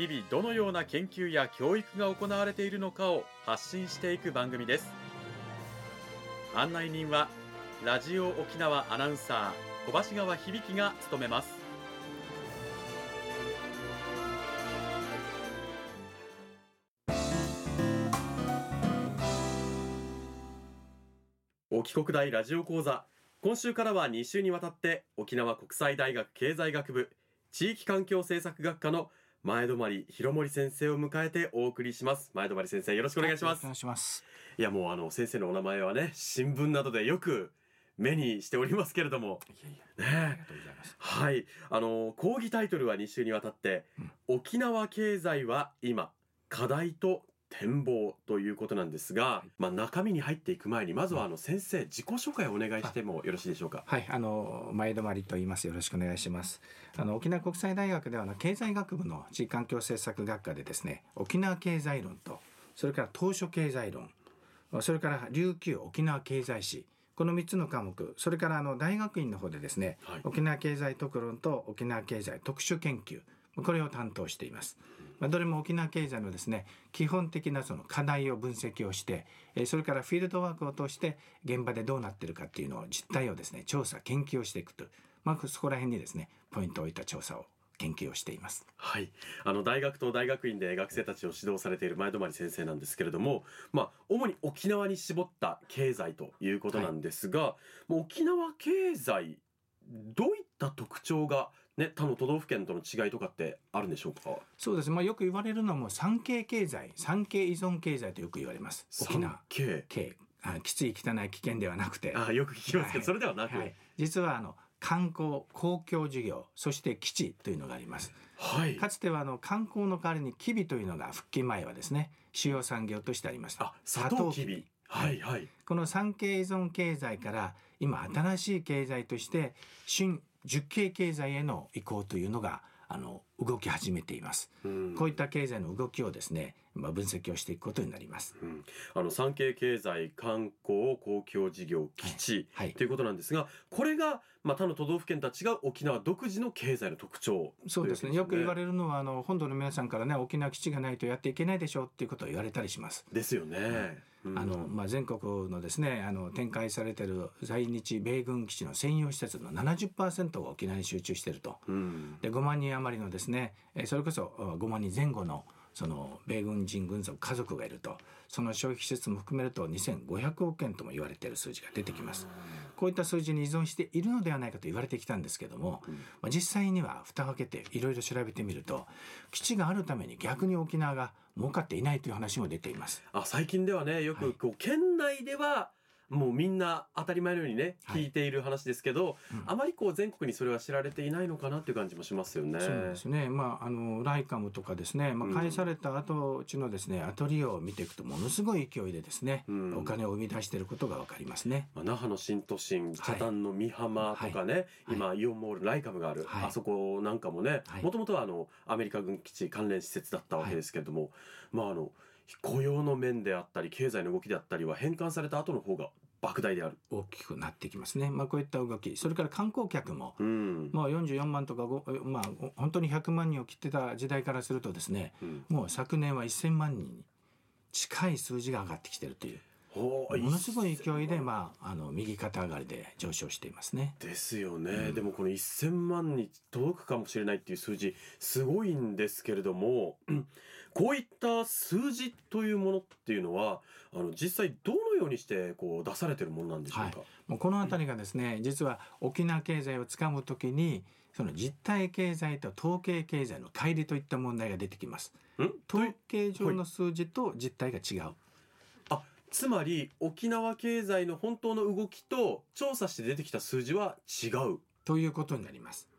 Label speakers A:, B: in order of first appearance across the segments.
A: 日々どのような研究や教育が行われているのかを発信していく番組です。案内人はラジオ沖縄アナウンサー小橋川響が務めます。沖国大ラジオ講座。今週からは2週にわたって沖縄国際大学経済学部地域環境政策学科の前泊博森先生を迎えてお送りします。前泊先生よろしくお願いします。
B: お願いします。
A: いやもうあの先生のお名前はね新聞などでよく目にしておりますけれども。
B: いやいや、
A: ね。
B: ありがとうございます。
A: はい。あの講義タイトルは2週にわたって、
B: うん。
A: 沖縄経済は今課題と展望ということなんですが、まあ中身に入っていく前にまずはあの先生自己紹介をお願いしてもよろしいでしょうか？
B: はい、あの前泊と言います。よろしくお願いします。あの沖縄国際大学では経済学部の地域環境政策学科でですね、沖縄経済論とそれから当初経済論、それから琉球沖縄経済史。この3つの科目、それからあの大学院の方でですね、
A: はい
B: 沖縄経済特論と沖縄経済特殊研究、これを担当しています。まあ、どれも沖縄経済のですね基本的なその課題を分析をして、えーそれからフィールドワークを通して現場でどうなってるかっていうのを実態をですね調査研究をしていくと、まあ、そこら辺にですねポイントを置いた調査を研究をしています。
A: はい、あの大学と大学院で学生たちを指導されている前泊先生なんですけれども、まあ、主に沖縄に絞った経済ということなんですが、もう沖縄経済どういった特徴が、ね、他の都道府県との違いとかってあるんでしょうか？
B: そうです、まあ、よく言われるのも産経経済産経依存経済とよく言われます。沖縄
A: 産経
B: 経。あきつい汚い危険ではなくて。
A: あよく聞きますけど、
B: はい。
A: それではなく、
B: はい、実はあの観光公共事業そして基地というのがあります。
A: はい、
B: かつてはあの観光の代わりにキビというのが復帰前はですね主要産業としてありました。
A: あサトウキビ。はいはい。
B: この産経依存経済から今新しい経済として新十景経済への移行というのがあの動き始めています。
A: うん。
B: こういった経済の動きをですねまあ分析をしていくことになります。
A: うん。あの産経経済観光公共事業基地、
B: はい。
A: ということなんですがこれが、まあ、他の都道府県とは違う沖縄独自の経済の特徴
B: そうですね。よく言わ
A: れ
B: れるのはあの本土の皆さんからね沖縄基地がないとやっていけないでしょうっていうことを言われたりします。
A: ですよね、うん。
B: あのまあ、全国のですねあの展開されている在日米軍基地の専用施設の70%が沖縄に集中していると。
A: うん。
B: で5万人余りのですねえーそれこそ5万人前後のその米軍人軍属家族がいるとその消費施設も含めると2500億円とも言われている数字が出てきますこういった数字に依存しているのではないかと言われてきたんですけども、まあ、実際には蓋を開けていろいろ調べてみると基地があるために逆に沖縄が儲かっていないという話も出ています。
A: あ最近ではねよくこう県内ではもうみんな当たり前のようにね
B: はい。
A: 聞いている話ですけど、
B: うん。
A: あまりこう全国にそれは知られていないのかなっていう感じもしますよね。
B: そうですね、まあ、あのライカムとかですね、ま
A: うん。
B: あ、返された後地のですねアトリエを見ていくとものすごい勢いでですね、
A: うん。
B: お金を生み出していることが分かりますね。
A: まあ、那覇の新都心北谷の美浜とかね、
B: はい。
A: 今イオンモールライカムがある、
B: はい。
A: あそこなんかもね
B: はい。
A: もともとはあのアメリカ軍基地関連施設だったわけですけれども、まああの雇用の面であったり経済の動きであったりは返還された後の方が莫大である。
B: 大きくなってきますね、まあ、こういった動き。それから観光客も
A: うん。
B: もう44万とかご、まあ、本当に100万人を切ってた時代からするとですね
A: うん。
B: もう昨年は1000万人に近い数字が上がってきてるという。ものすごい勢いで、まあ、あの右肩上がりで上昇していますね。
A: ですよね、
B: うん。
A: でもこの1000万に届くかもしれないっていう数字すごいんですけれどもうんこういった数字というものっていうのはあの実際どのようにしてこう出されてるものなんでしょうか、
B: もうこの辺りがですね実は沖縄経済をつかむときにその実体経済と統計経済の乖離といった問題が出てきます。統計上の数字と実態が違う。
A: あつまり沖縄経済の本当の動きと調査して出てきた数字は違う
B: ということになります。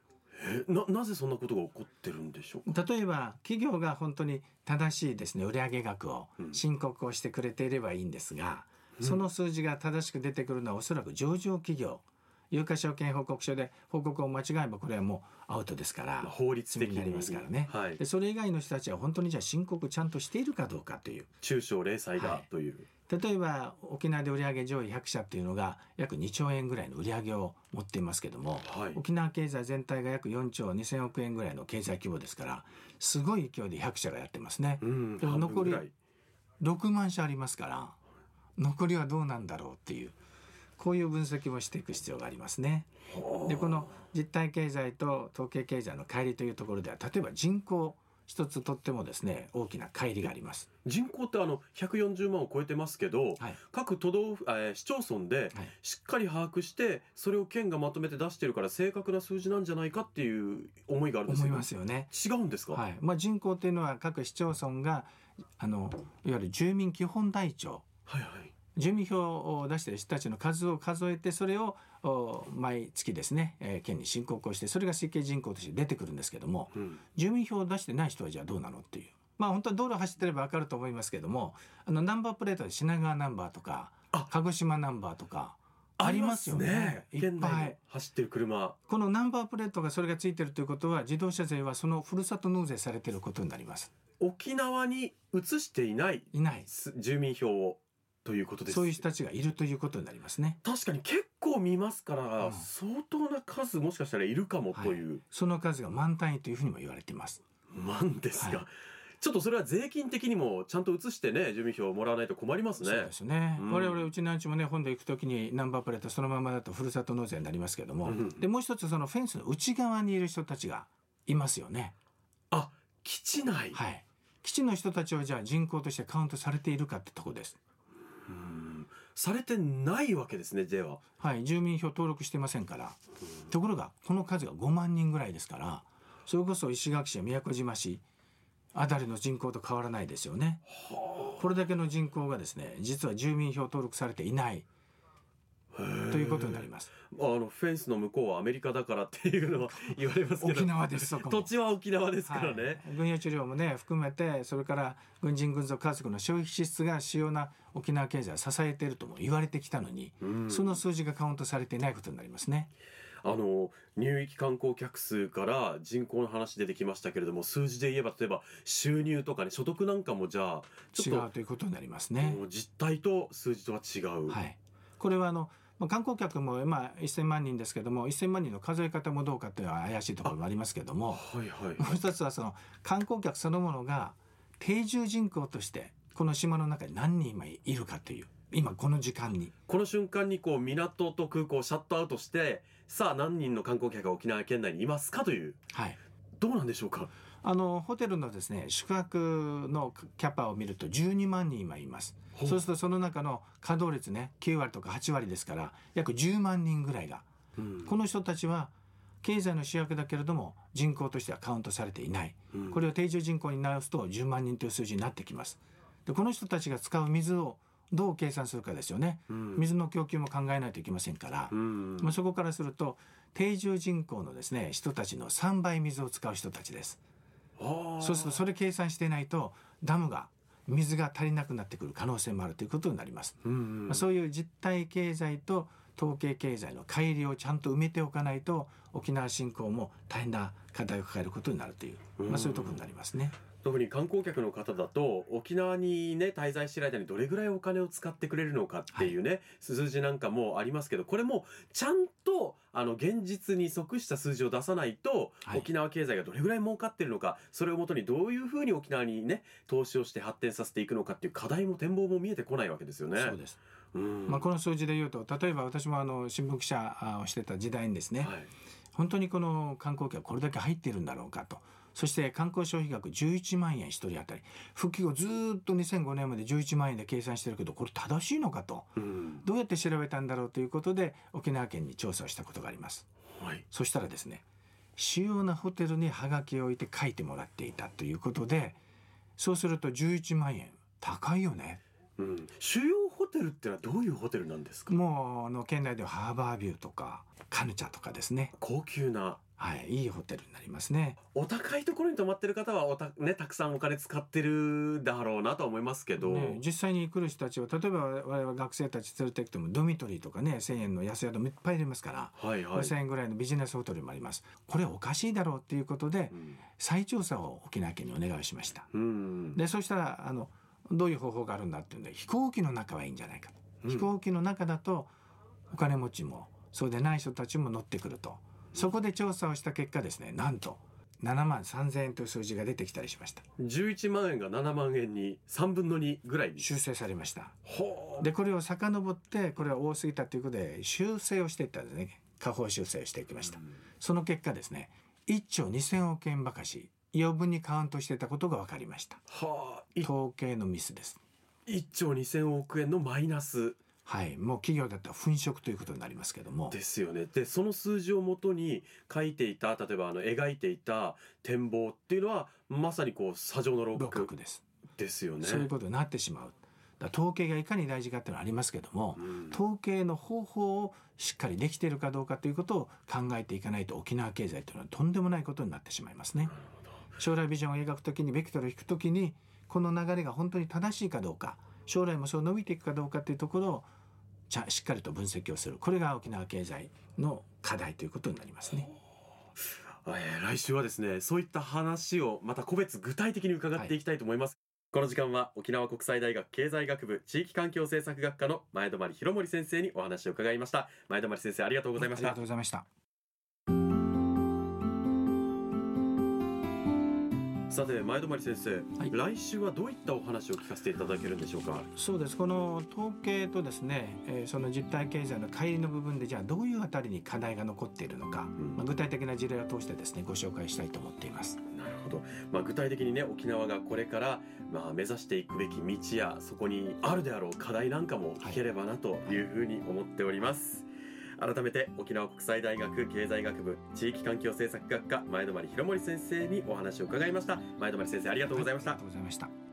A: えななぜそんなことが起こってるんでしょうか？
B: 例えば企業が本当に正しいですね売上額を
A: うん。
B: 申告をしてくれていればいいんですが、
A: うん。
B: その数字が正しく出てくるのはおそらく上場企業有価証券報告書で報告を間違えばこれはもうアウトですから、
A: まあ法律的
B: 罪になりますからね。
A: はい。
B: で、それ以外の人たちは本当にじゃあ申告ちゃんとしているかどうかという。
A: 中小零細
B: はい
A: がという、
B: 例えば沖縄で売上上位100社っていうのが約2兆円ぐらいの売上を持っていますけども
A: はい。
B: 沖縄経済全体が約4兆2000億円ぐらいの経済規模ですからすごい勢いで100社がやってますね。
A: うん、
B: でも残り
A: 半分ぐらい。
B: 6万社ありますから残りはどうなんだろうっていうこういう分析もしていく必要がありますね。
A: はあ。
B: でこの実体経済と統計経済の乖離というところでは例えば人口一つとってもですね大きな乖離があります。
A: 人口ってあの140万を超えてますけど、
B: はい。
A: 各都道府、えー市町村で
B: はい。
A: しっかり把握してそれを県がまとめて出してるから正確な数字なんじゃないかっていう思いがあるんです
B: 思いますよね。
A: 違うんですか、
B: はい。まあ、人口っていうのは各市町村があのいわゆる住民基本台帳
A: はいはい
B: 住民票を出している人たちの数を数えてそれをお毎月ですね、えー県に申告をしてそれが推計人口として出てくるんですけども
A: うん。
B: 住民票を出してない人はじゃあどうなのっていう。まあ本当は道路走ってれば分かると思いますけどもあのナンバープレートで品川ナンバーとか
A: あ。
B: 鹿児島ナンバーとかありますよね。いっぱい。
A: 走ってる車。
B: このナンバープレートがそれがついてるということは自動車税はそのふるさと納税されてることになります。
A: 沖縄に移していない
B: いない。
A: す住民票をということです。
B: そういう人たちがいるということになりますね。
A: 確かに結構見ますから、
B: うん。
A: 相当な数もしかしたらいるかもという、
B: その数が満単位というふうにも言われています。
A: なんですが、
B: はい。
A: ちょっとそれは税金的にもちゃんと移してね住民票をもらわないと困りますね。
B: そうですね、
A: うん。
B: 我々うちのうちもね本土行く時にナンバープレートそのままだとふるさと納税になりますけども、
A: うん
B: でもう一つそのフェンスの内側にいる人たちがいますよね。
A: あ基地内、
B: はい。基地の人たちはじゃあ人口としてカウントされているかってとこです。
A: うんされてないわけですねでは、
B: はい住民票登録してませんから。ところがこの数が5万人ぐらいですからそれこそ石垣市や宮古島市あたりの人口と変わらないですよね。これだけの人口がですね実は住民票登録されていない。ということになります。
A: あのフェンスの向こうはアメリカだからっていうのは言われますけど。
B: 沖縄です
A: 土地は沖縄ですからね、
B: はい、軍用治療もね含めてそれから軍人軍属家族の消費支出が主要な沖縄経済を支えているとも言われてきたのに、
A: うん。
B: その数字がカウントされていないことになりますね。
A: あの入域観光客数から人口の話出てきましたけれども数字で言えば例えば収入とかね所得なんかもじゃあち
B: 違うということになります
A: と、
B: ね。
A: 実態と数字とは違う、
B: はい、これはあのまあ観光客も今1000万人ですけども1000万人の数え方もどうかっていうのは怪しいところもありますけども
A: はいはい。
B: もう一つはその観光客そのものが定住人口としてこの島の中に何人今いるかという今この時間に。
A: この瞬間にこう港と空港をシャットアウトしてさあ何人の観光客が沖縄県内にいますかという。
B: はい。
A: どうなんでしょうか？
B: あのホテルのですね宿泊のキャパを見ると12万人今います。そうするとその中の稼働率ね9割とか8割ですから約10万人ぐらいが
A: うん。
B: この人たちは経済の主役だけれども人口としてはカウントされていない。
A: うん。
B: これを定住人口に直すと10万人という数字になってきます。でこの人たちが使う水をどう計算するかですよね。
A: うん。
B: 水の供給も考えないといけませんから、
A: うん。
B: まあ、そこからすると定住人口のですね人たちの3倍水を使う人たちですそうするとそれ計算してないとダムが水が足りなくなってくる可能性もあるということになります。
A: うんうん
B: まあ、そういう実体経済と統計経済の乖離をちゃんと埋めておかないと沖縄振興も大変な課題を抱えることになるという、まあ、そういうところになりますね。
A: 特に観光客の方だと沖縄にね滞在している間にどれぐらいお金を使ってくれるのかっていうね、数字なんかもありますけどこれもちゃんとあの現実に即した数字を出さないと、
B: はい。
A: 沖縄経済がどれぐらい儲かってるのかそれをもとにどういうふうに沖縄にね投資をして発展させていくのかっていう課題も展望も見えてこないわけですよね。
B: そうです。
A: うん。
B: まあ、この数字で言うと例えば私もあの新聞記者あをしてた時代にですね、
A: はい。
B: 本当にこの観光客これだけ入っているんだろうかとそして観光消費額11万円1人当たり。復帰後ずーっと2005年まで11万円で計算してるけどこれ正しいのかと。
A: うん。
B: どうやって調べたんだろうということで沖縄県に調査をしたことがあります。
A: はい。
B: そしたらですね主要なホテルにハガキを置いて書いてもらっていたということでそうすると11万円高いよね。
A: うん、主要ホテルってのはどういうホテルなんですか？
B: もうあの県内ではハーバービューとかカヌチャとかですね。
A: 高級な
B: はい、いいホテルになりますね。
A: お高いところに泊まってる方はおた、ね、たくさんお金使ってるだろうなとは思いますけど、
B: ね、実際に来る人たちは例えば我々学生たち連れてきてもドミトリーとかね1,000円の安宿もいっぱいありますから、
A: はいはい、
B: 5,000円ぐらいのビジネスホテルもあります。これおかしいだろうっていうことで
A: うん。
B: 再調査を沖縄県にお願いしました。
A: うん。
B: でそしたらあのどういう方法があるんだっていうんで飛行機の中はいいんじゃないか、
A: うん。
B: 飛行機の中だとお金持ちもそうでない人たちも乗ってくるとそこで調査をした結果ですねなんと7万3,000円という数字が出てきたりしました。
A: 11万円が7万円に3分の2ぐらいに。
B: 修正されました。でこれを遡ってこれは多すぎたということで修正をしていったんですね。下方修正をしていきました。その結果ですね1兆2,000億円ばかし余分にカウントしていたことが分かりました。
A: はあ。い
B: 統計のミスです。
A: 1兆2000億円のマイナス
B: はい。もう企業だったら粉飾ということになりますけども。
A: ですよね。でその数字をもとに書いていた例えばあの描いていた展望っていうのはまさにこう砂上の六
B: 六
A: 角
B: 角です、
A: ですよね。
B: そういうことになってしまう。だ統計がいかに大事かっていうのはありますけども
A: うん。
B: 統計の方法をしっかりできているかどうかということを考えていかないと沖縄経済というのはとんでもないことになってしまいますね。将来ビジョンを描くときにベクトルを引くときにこの流れが本当に正しいかどうか将来もそう伸びていくかどうかというところをしっかりと分析をする。これが沖縄経済の課題ということになりますね。
A: えー来週はですねそういった話をまた個別具体的に伺っていきたいと思います、この時間は沖縄国際大学経済学部地域環境政策学科の前泊博盛先生にお話を伺いました。前泊先生ありがとうございました。
B: ありがとうございました。
A: さて前泊先生、
B: はい。
A: 来週はどういったお話を聞かせていただけるんでしょうか？
B: そうです。この統計とですね、えーその実体経済の乖離の部分でじゃあどういうあたりに課題が残っているのか、
A: ん。
B: まあ、具体的な事例を通してですねご紹介したいと思っています。
A: なるほど、まあ、具体的にね沖縄がこれから、まあ、目指していくべき道やそこにあるであろう課題なんかも聞ければなというふうに思っております、改めて沖縄国際大学経済学部地域環境政策学科前泊博盛先生にお話を伺いました前泊先生ありがとうございました、
B: ありがとうございました。